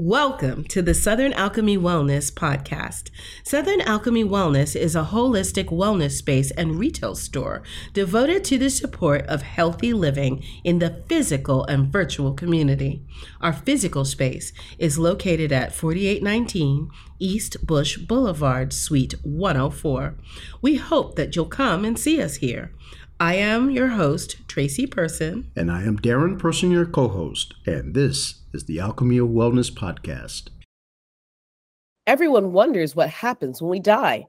Welcome to the Southern Alchemy Wellness Podcast. Southern Alchemy Wellness is a holistic wellness space and retail store devoted to the support of healthy living in the physical and virtual community. Our physical space is located at 4819 East Busch Boulevard, Suite 104. We hope that you'll come and see us here. I am your host, Tracy Person. And I am Darren Person, your co host. And this is the Alchemy of Wellness podcast. Everyone wonders what happens when we die.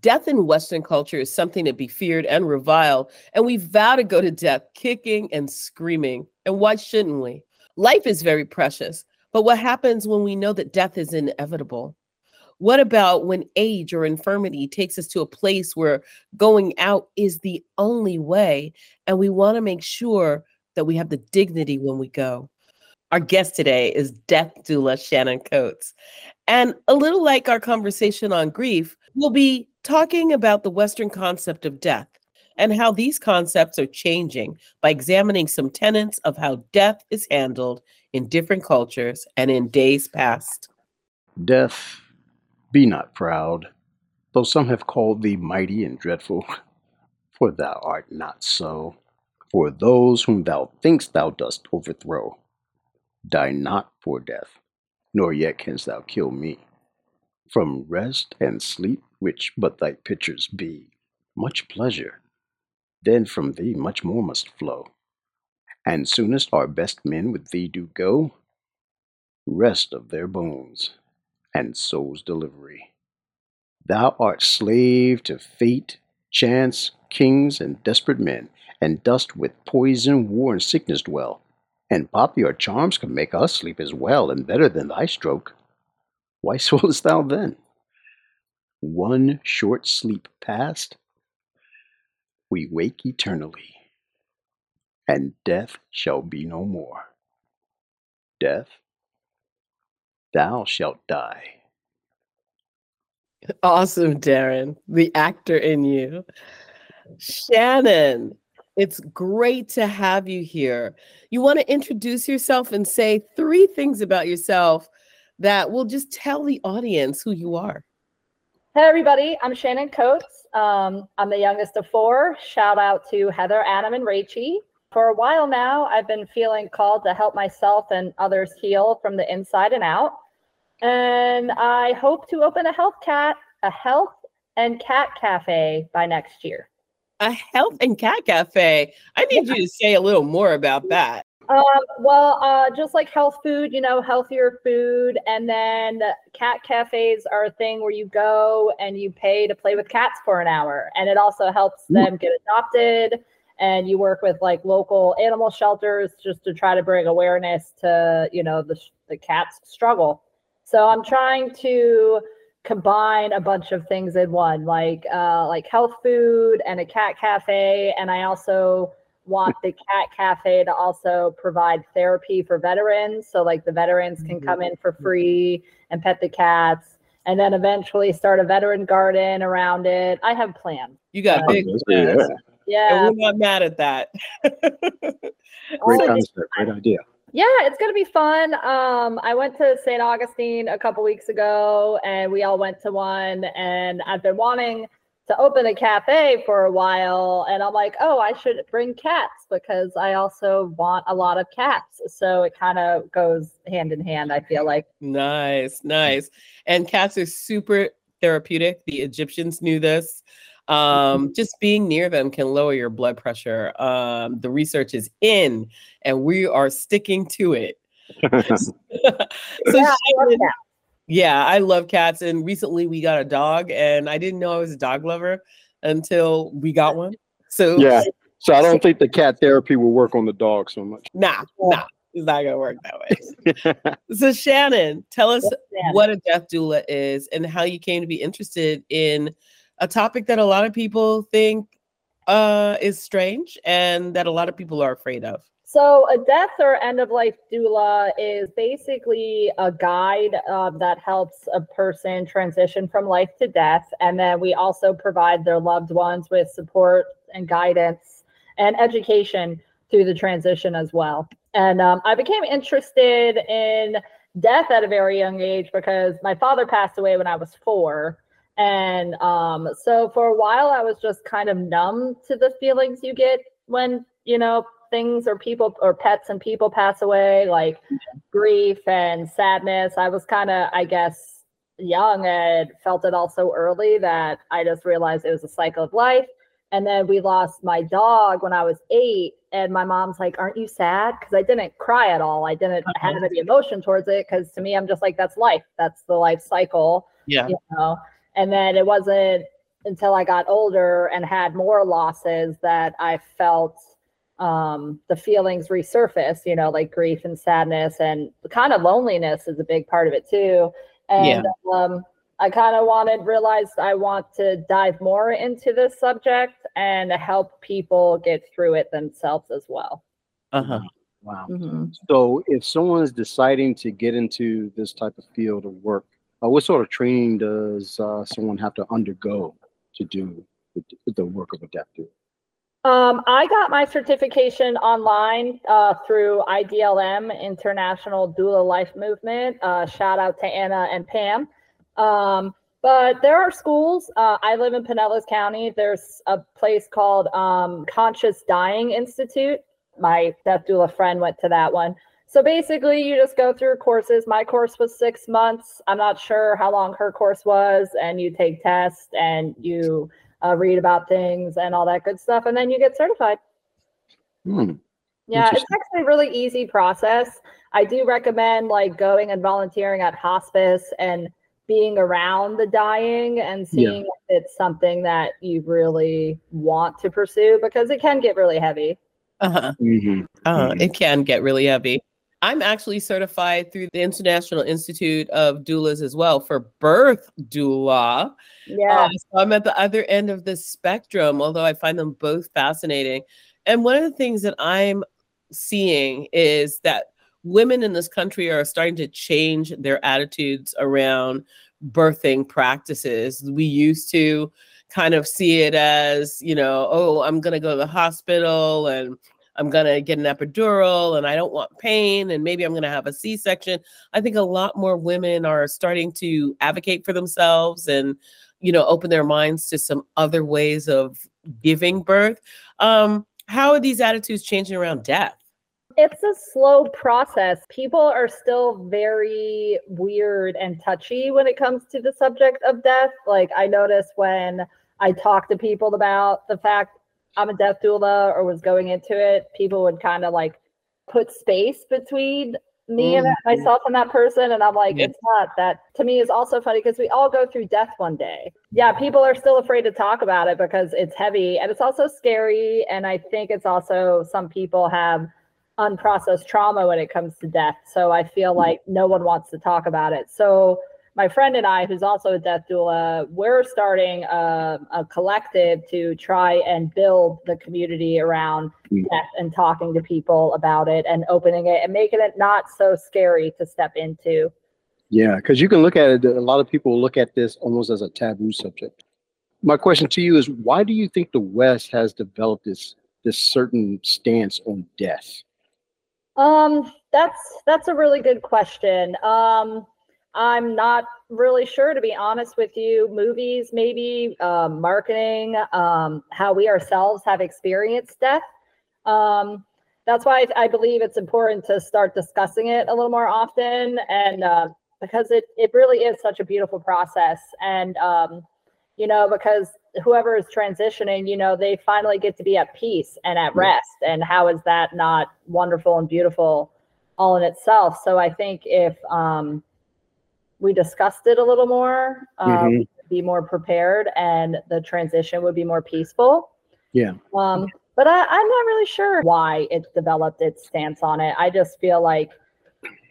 Death in Western culture is something to be feared and reviled, and we vow to go to death kicking and screaming. And why shouldn't we? Life is very precious, but what happens when we know that death is inevitable? What about when age or infirmity takes us to a place where going out is the only way, and we want to make sure that we have the dignity when we go? Our guest today is death doula Shannon Coates. And a little like our conversation on grief, we'll be talking about the Western concept of death and how these concepts are changing by examining some tenets of how death is handled in different cultures and in days past. Death be not proud, though some have called thee mighty and dreadful, for thou art not so. For those whom thou thinkst thou dost overthrow, die not for death, nor yet canst thou kill me. From rest and sleep, which but thy pictures be, much pleasure, then from thee much more must flow. And soonest our best men with thee do go, rest of their bones and soul's delivery. Thou art slave to fate, chance, kings, and desperate men, and dost with poison, war, and sickness dwell. And popular charms can make us sleep as well and better than thy stroke. Why swellest thou then? One short sleep past, we wake eternally, and death shall be no more. Death thou shalt die. Awesome, Darren, the actor in you. Shannon, it's great to have you here. You want to introduce yourself and say three things about yourself that will just tell the audience who you are. Hey, everybody. I'm Shannon Coates. Um, I'm the youngest of four. Shout out to Heather, Adam, and Rachie. For a while now, I've been feeling called to help myself and others heal from the inside and out. And I hope to open a health cat, a health and cat cafe by next year. A health and cat cafe. I need you to say a little more about that. Um, well, uh, just like health food, you know, healthier food. And then cat cafes are a thing where you go and you pay to play with cats for an hour. And it also helps them get adopted. And you work with like local animal shelters just to try to bring awareness to, you know, the, the cat's struggle. So I'm trying to combine a bunch of things in one, like uh, like health food and a cat cafe, and I also want the cat cafe to also provide therapy for veterans. So like the veterans can come in for free and pet the cats, and then eventually start a veteran garden around it. I have plans. You got uh, big plans. Yeah. Yeah. And we're not mad at that. Great concept. Great idea. Yeah, it's gonna be fun. Um, I went to St. Augustine a couple weeks ago, and we all went to one. And I've been wanting to open a cafe for a while, and I'm like, oh, I should bring cats because I also want a lot of cats. So it kind of goes hand in hand. I feel like. Nice, nice. And cats are super therapeutic. The Egyptians knew this. Um, just being near them can lower your blood pressure. Um, the research is in, and we are sticking to it. so yeah, I yeah, I love cats. And recently we got a dog, and I didn't know I was a dog lover until we got one. So yeah, so I don't think the cat therapy will work on the dog so much. Nah, nah. It's not gonna work that way. so Shannon, tell us what a death doula is and how you came to be interested in a topic that a lot of people think uh, is strange and that a lot of people are afraid of. So, a death or end of life doula is basically a guide uh, that helps a person transition from life to death. And then we also provide their loved ones with support and guidance and education through the transition as well. And um, I became interested in death at a very young age because my father passed away when I was four. And um, so for a while, I was just kind of numb to the feelings you get when, you know, things or people or pets and people pass away, like grief and sadness. I was kind of, I guess, young and felt it all so early that I just realized it was a cycle of life. And then we lost my dog when I was eight. And my mom's like, Aren't you sad? Because I didn't cry at all. I didn't Uh-huh. have any emotion towards it. Because to me, I'm just like, That's life. That's the life cycle, Yeah. you know? And then it wasn't until I got older and had more losses that I felt um, the feelings resurface, you know, like grief and sadness and kind of loneliness is a big part of it too. And um, I kind of wanted, realized I want to dive more into this subject and help people get through it themselves as well. Uh-huh. Wow. Mm-hmm. So, if someone is deciding to get into this type of field of work, uh, what sort of training does uh, someone have to undergo to do the, the work of a death doula? Um, I got my certification online uh, through IDLM, International Doula Life Movement. Uh, shout out to Anna and Pam. Um, but there are schools. Uh, I live in Pinellas County. There's a place called um, Conscious Dying Institute. My death doula friend went to that one. So basically, you just go through courses. My course was six months. I'm not sure how long her course was, and you take tests and you uh, read about things and all that good stuff, and then you get certified. Hmm. Yeah, it's actually a really easy process. I do recommend like going and volunteering at hospice and being around the dying and Yeah. seeing if it's something that you really want to pursue because it can get really heavy. Uh-huh. Mhm. Uh, Mhm. It can get really heavy. I'm actually certified through the International Institute of Doulas as well for birth doula. Yeah. Uh, so I'm at the other end of the spectrum, although I find them both fascinating. And one of the things that I'm seeing is that women in this country are starting to change their attitudes around birthing practices. We used to kind of see it as, you know, oh, I'm going to go to the hospital and I'm going to get an epidural and I don't want pain and maybe I'm going to have a C section. I think a lot more women are starting to advocate for themselves and, you know, open their minds to some other ways of giving birth. Um, how are these attitudes changing around death? It's a slow process. People are still very weird and touchy when it comes to the subject of death. Like I notice when I talk to people about the fact I'm a death doula or was going into it, people would kind of like put space between me and Mhm. myself and that person. And I'm like, Yeah. it's not that to me is also funny because we all go through death one day. Yeah, people are still afraid to talk about it because it's heavy and it's also scary. And I think it's also some people have unprocessed trauma when it comes to death. So I feel like no one wants to talk about it. So my friend and I, who's also a death doula, we're starting a, a collective to try and build the community around Mm. death and talking to people about it and opening it and making it not so scary to step into. Yeah, because you can look at it. A lot of people look at this almost as a taboo subject. My question to you is, why do you think the West has developed this this certain stance on death? Um, that's that's a really good question. Um, I'm not really sure to be honest with you. Movies, maybe um, marketing, um, how we ourselves have experienced death. Um, that's why I, I believe it's important to start discussing it a little more often, and uh, because it it really is such a beautiful process, and um, you know because whoever is transitioning, you know, they finally get to be at peace and at rest. And how is that not wonderful and beautiful all in itself? So I think if um, we discussed it a little more, um, Mhm. be more prepared and the transition would be more peaceful. Yeah. Um, but I, I'm not really sure why it developed its stance on it. I just feel like,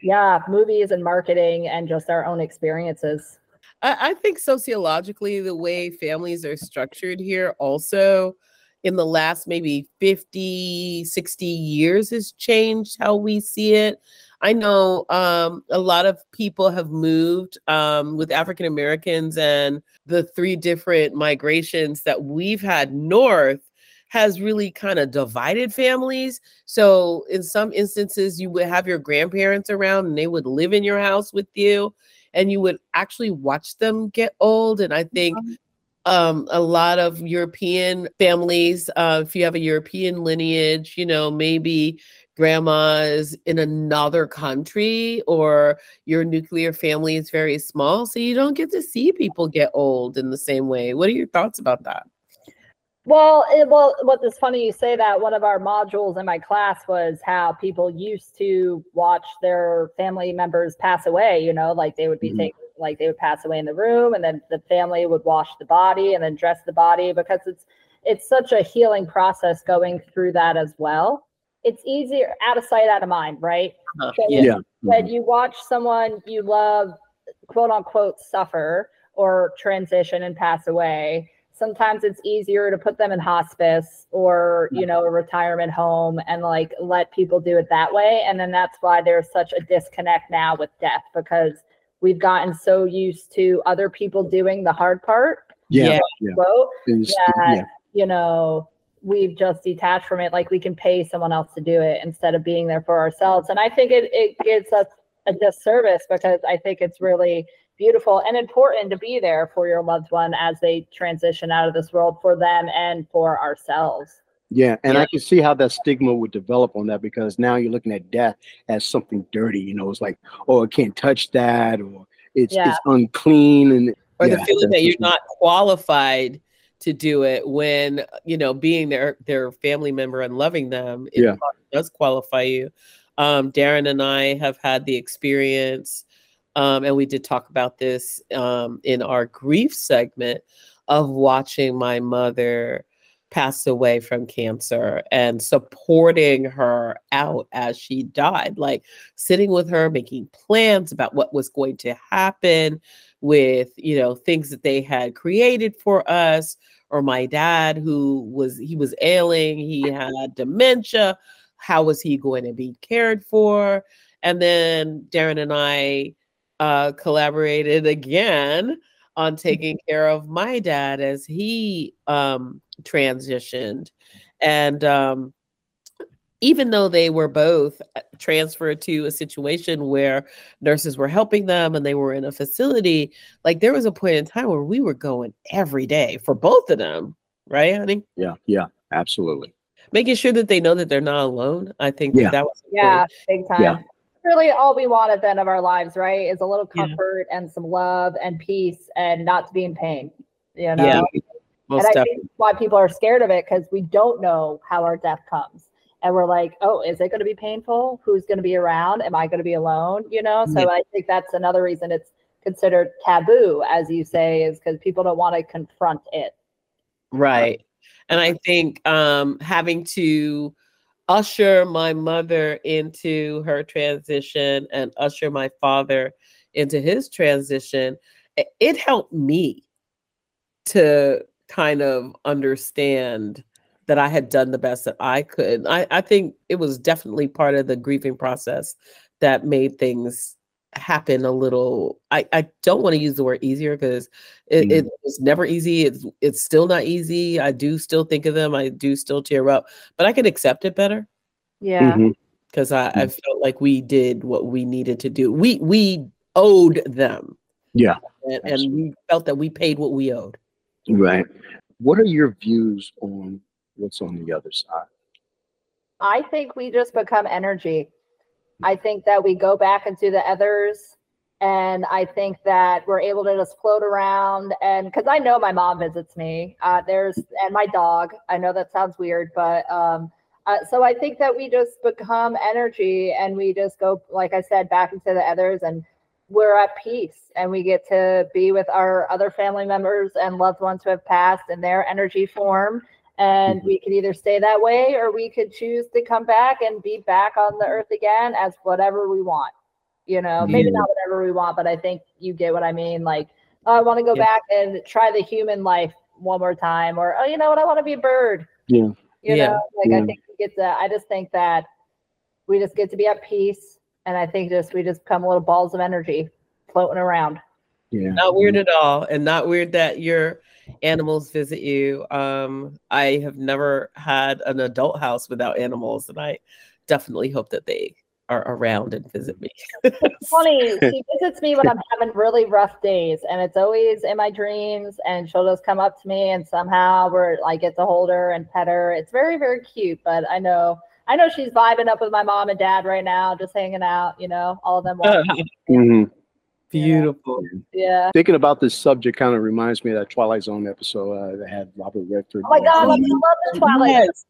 yeah, movies and marketing and just our own experiences. I, I think sociologically, the way families are structured here also in the last maybe 50, 60 years has changed how we see it. I know um, a lot of people have moved um, with African Americans and the three different migrations that we've had north has really kind of divided families. So in some instances, you would have your grandparents around and they would live in your house with you and you would actually watch them get old. And I think Mhm. Um, a lot of European families, uh, if you have a European lineage, you know, maybe grandma is in another country or your nuclear family is very small. So you don't get to see people get old in the same way. What are your thoughts about that? Well, it, well, what is funny you say that. One of our modules in my class was how people used to watch their family members pass away. You know, like they would be Mhm. taken, like they would pass away in the room, and then the family would wash the body and then dress the body because it's it's such a healing process going through that as well. It's easier out of sight, out of mind, right? Uh, So yeah. Yeah. when you watch someone you love quote unquote suffer or transition and pass away sometimes it's easier to put them in hospice or you know a retirement home and like let people do it that way and then that's why there's such a disconnect now with death because we've gotten so used to other people doing the hard part Yeah. Yeah. quote It's- that yeah. you know we've just detached from it like we can pay someone else to do it instead of being there for ourselves and i think it, it gives us a disservice because i think it's really beautiful and important to be there for your loved one as they transition out of this world for them and for ourselves Yeah, and Yeah. I can see how that stigma would develop on that because now you're looking at death as something dirty. You know, it's like, oh, I can't touch that, or it's Yeah. it's unclean, and or yeah, the feeling that you're not qualified to do it when you know being their their family member and loving them it Yeah. does qualify you um darren and i have had the experience um and we did talk about this um in our grief segment of watching my mother pass away from cancer and supporting her out as she died like sitting with her making plans about what was going to happen with you know things that they had created for us or my dad who was he was ailing he had dementia how was he going to be cared for? And then darren and i uh collaborated again on taking care of my dad as he um transitioned and um even though they were both uh, transferred to a situation where nurses were helping them and they were in a facility, like there was a point in time where we were going every day for both of them, right, honey? yeah, yeah, absolutely. Making sure that they know that they're not alone. I think Yeah. that, that was yeah big time Yeah. really all we want at the end of our lives right is a little Yeah. comfort and some love and peace and not to be in pain you know Yeah, most and I definitely. think why people are scared of it because we don't know how our death comes. And we're like, oh, is it going to be painful? Who's going to be around? Am I going to be alone? You know, so Yeah. I think that's another reason it's considered taboo, as you say, is because people don't want to confront it. Right. And I think um, having to usher my mother into her transition and usher my father into his transition, it helped me to kind of understand that I had done the best that I could. I, I think it was definitely part of the grieving process that made things happen a little i i don't want to use the word easier because it, it was never easy it's it's still not easy i do still think of them i do still tear up but i can accept it better Yeah. Mhm. because I, I felt like we did what we needed to do we we owed them Yeah, and, and we felt that we paid what we owed right. What are your views on what's on the other side? I think we just become energy. I think that we go back into the others. And I think that we're able to just float around. And because I know my mom visits me, uh, there's, and my dog. I know that sounds weird, but um, uh, so I think that we just become energy and we just go, like I said, back into the others and we're at peace and we get to be with our other family members and loved ones who have passed in their energy form and Mhm. we could either stay that way or we could choose to come back and be back on the earth again as whatever we want you know maybe Yeah. not whatever we want but i think you get what i mean like oh, i want to go Yeah. back and try the human life one more time or oh you know what i want to be a bird Yeah. you Yeah. know like Yeah. i think we get to i just think that we just get to be at peace and i think just we just become little balls of energy floating around Yeah. not weird at all and not weird that you're animals visit you. Um, I have never had an adult house without animals, and I definitely hope that they are around and visit me. It's funny. She visits me when I'm having really rough days, and it's always in my dreams. And she'll just come up to me, and somehow we're I get to hold her and pet her. It's very, very cute. But I know, I know she's vibing up with my mom and dad right now, just hanging out. You know, all of them. walking. Mhm. Beautiful. yeah. Thinking about this subject kind of reminds me of that Twilight Zone episode uh, that had Robert Redford. Oh my God, I love the Twilight. Yes.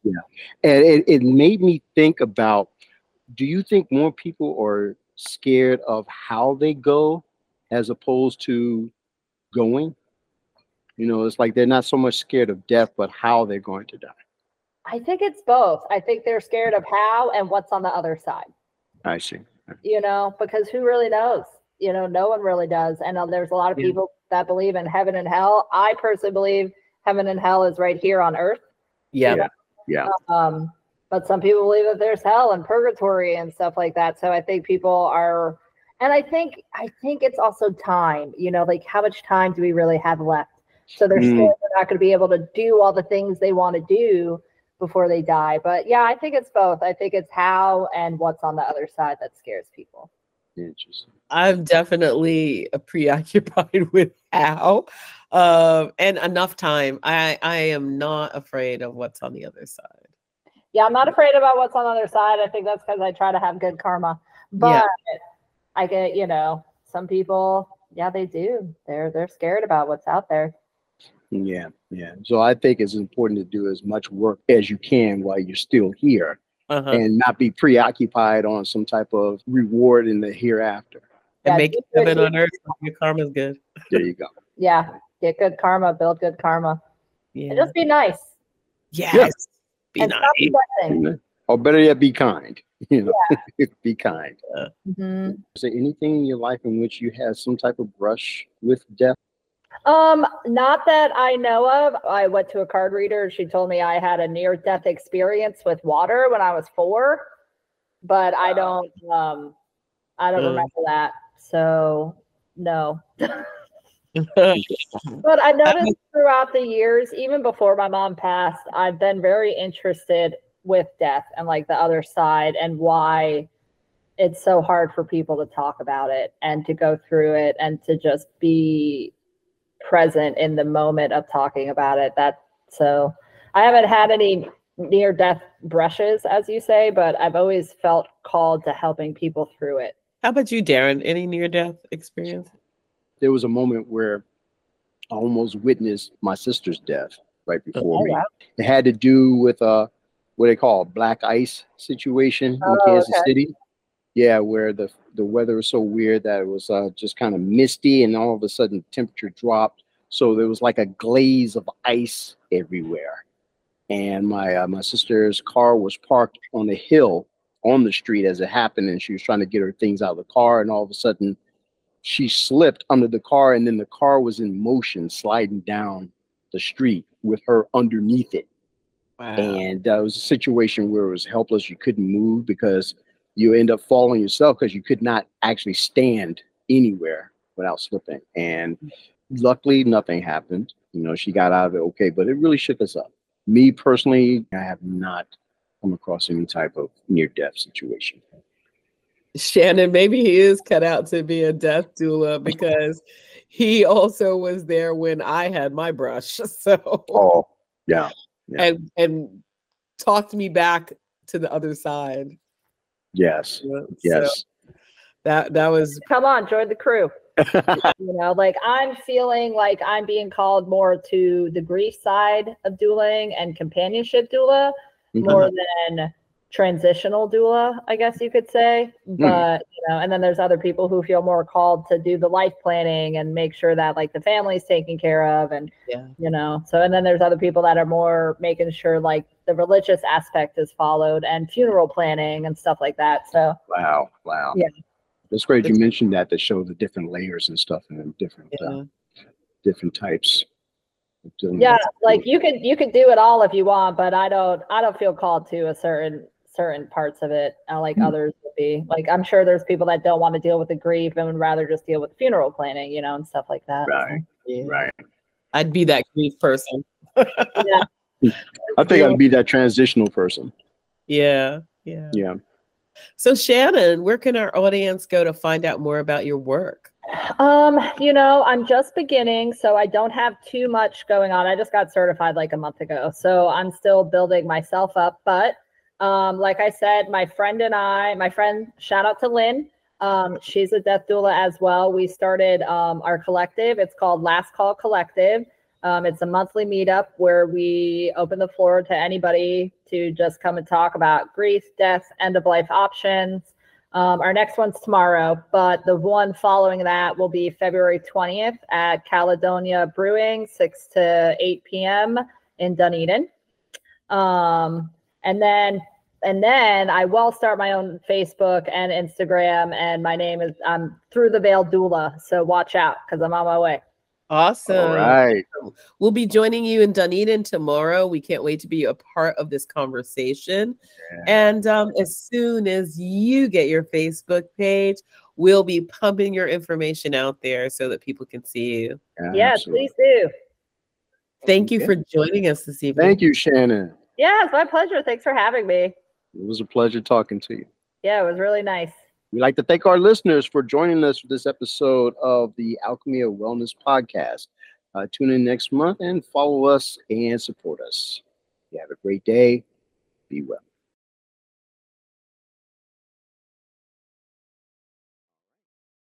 and it, it made me think about do you think more people are scared of how they go as opposed to going you know it's like they're not so much scared of death but how they're going to die I think it's both. I think they're scared of how and what's on the other side. i see you know, because who really knows? You know, no one really does. And uh, there's a lot of Yeah. people that believe in heaven and hell. I personally believe heaven and hell is right here on earth. Yeah. Yeah. yeah Um, but some people believe that there's hell and purgatory and stuff like that. So I think people are, and I think I think it's also time. You know, like how much time do we really have left? So they're Mm. scared they're not going to be able to do all the things they want to do before they die. But yeah, I think it's both. I think it's how and what's on the other side that scares people. interesting I'm definitely uh, preoccupied with how, um, and enough time. I I am not afraid of what's on the other side. Yeah, I'm not afraid about what's on the other side. I think that's because I try to have good karma. But I get, you know, some people, yeah, they do. They're they're scared about what's out there. Yeah yeah so i think it's important to do as much work as you can while you're still here Uh-huh. and not be preoccupied on some type of reward in the hereafter and Yeah, make it heaven on earth. Your karma's good. there you go Yeah, get good karma, build good karma, Yeah. and just be nice yes. Be and nice. stop or better yet be kind you know be kind Mhm. Is there anything in your life in which you had some type of brush with death? Um, not that I know of. I went to a card reader. She told me I had a near death experience with water when I was four, but I don't um I don't Mm. remember that. So no. But I noticed throughout the years, even before my mom passed, I've been very interested with death and like the other side and why it's so hard for people to talk about it and to go through it and to just be present in the moment of talking about it. That so I haven't had any near death brushes, as you say, but I've always felt called to helping people through it. How about you, Darren? Any near death experience? There was a moment where I almost witnessed my sister's death right before Oh, me. wow. It had to do with uh what they call a black ice situation in Oh, Kansas okay. City. Yeah, where the the weather was so weird that it was uh, just kind of misty, and all of a sudden temperature dropped. So there was like a glaze of ice everywhere. And my uh, my sister's car was parked on a hill on the street as it happened, and she was trying to get her things out of the car, and all of a sudden she slipped under the car, and then the car was in motion, sliding down the street with her underneath it. Wow. And uh, it was a situation where it was helpless. You couldn't move because you end up falling yourself because you could not actually stand anywhere without slipping. And luckily, nothing happened. You know, she got out of it okay, but it really shook us up. Me personally, I have not come across any type of near death situation. Shannon, maybe he is cut out to be a death doula because he also was there when I had my brush. So Oh, yeah. yeah. and and talked me back to the other side. Yes. you so Yes. that that was Come on, join the crew. you know like i'm feeling like i'm being called more to the grief side of dueling and companionship doula Mhm. more than transitional doula i guess you could say but you know and then there's other people who feel more called to do the life planning and make sure that like the family's taken care of and yeah. you know so and then there's other people that are more making sure like the religious aspect is followed and funeral planning and stuff like that so Wow. Wow. Yeah. That's great. You mentioned that to show the different layers and stuff and different uh, different types. yeah like you could you could do it all if you want but i don't i don't feel called to a certain certain parts of it uh, like Mm. others would be like i'm sure there's people that don't want to deal with the grief and would rather just deal with funeral planning you know and stuff like that. Right. yeah. Right. I'd be that grief person. yeah. I think I'd be that transitional person. Yeah. Yeah. Yeah. So Shannon, where can our audience go to find out more about your work? Um, you know, I'm just beginning, so I don't have too much going on. I just got certified like a month ago, so I'm still building myself up. But um, like I said, my friend and I, my friend, shout out to Lynn. Um, she's a death doula as well. We started um, our collective. It's called Last Call Collective. Um, it's a monthly meetup where we open the floor to anybody to just come and talk about grief, death, end of life options. Um, our next one's tomorrow, but the one following that will be February 20th at Caledonia Brewing, 6 to 8 p.m. in Dunedin. Um, and then and then I will start my own Facebook and Instagram, and my name is I'm through the veil doula. So watch out because I'm on my way. Awesome. All right. We'll be joining you in Dunedin tomorrow. We can't wait to be a part of this conversation. Yeah. And um, as soon as you get your Facebook page, we'll be pumping your information out there so that people can see you. Yes, Absolutely. please do. Thank you for joining us this evening. Thank you, Shannon. Yeah, it's my pleasure. Thanks for having me. It was a pleasure talking to you. Yeah, it was really nice. We'd like to thank our listeners for joining us for this episode of the Alchemy of Wellness podcast. Uh, tune in next month and follow us and support us. You have a great day. Be well.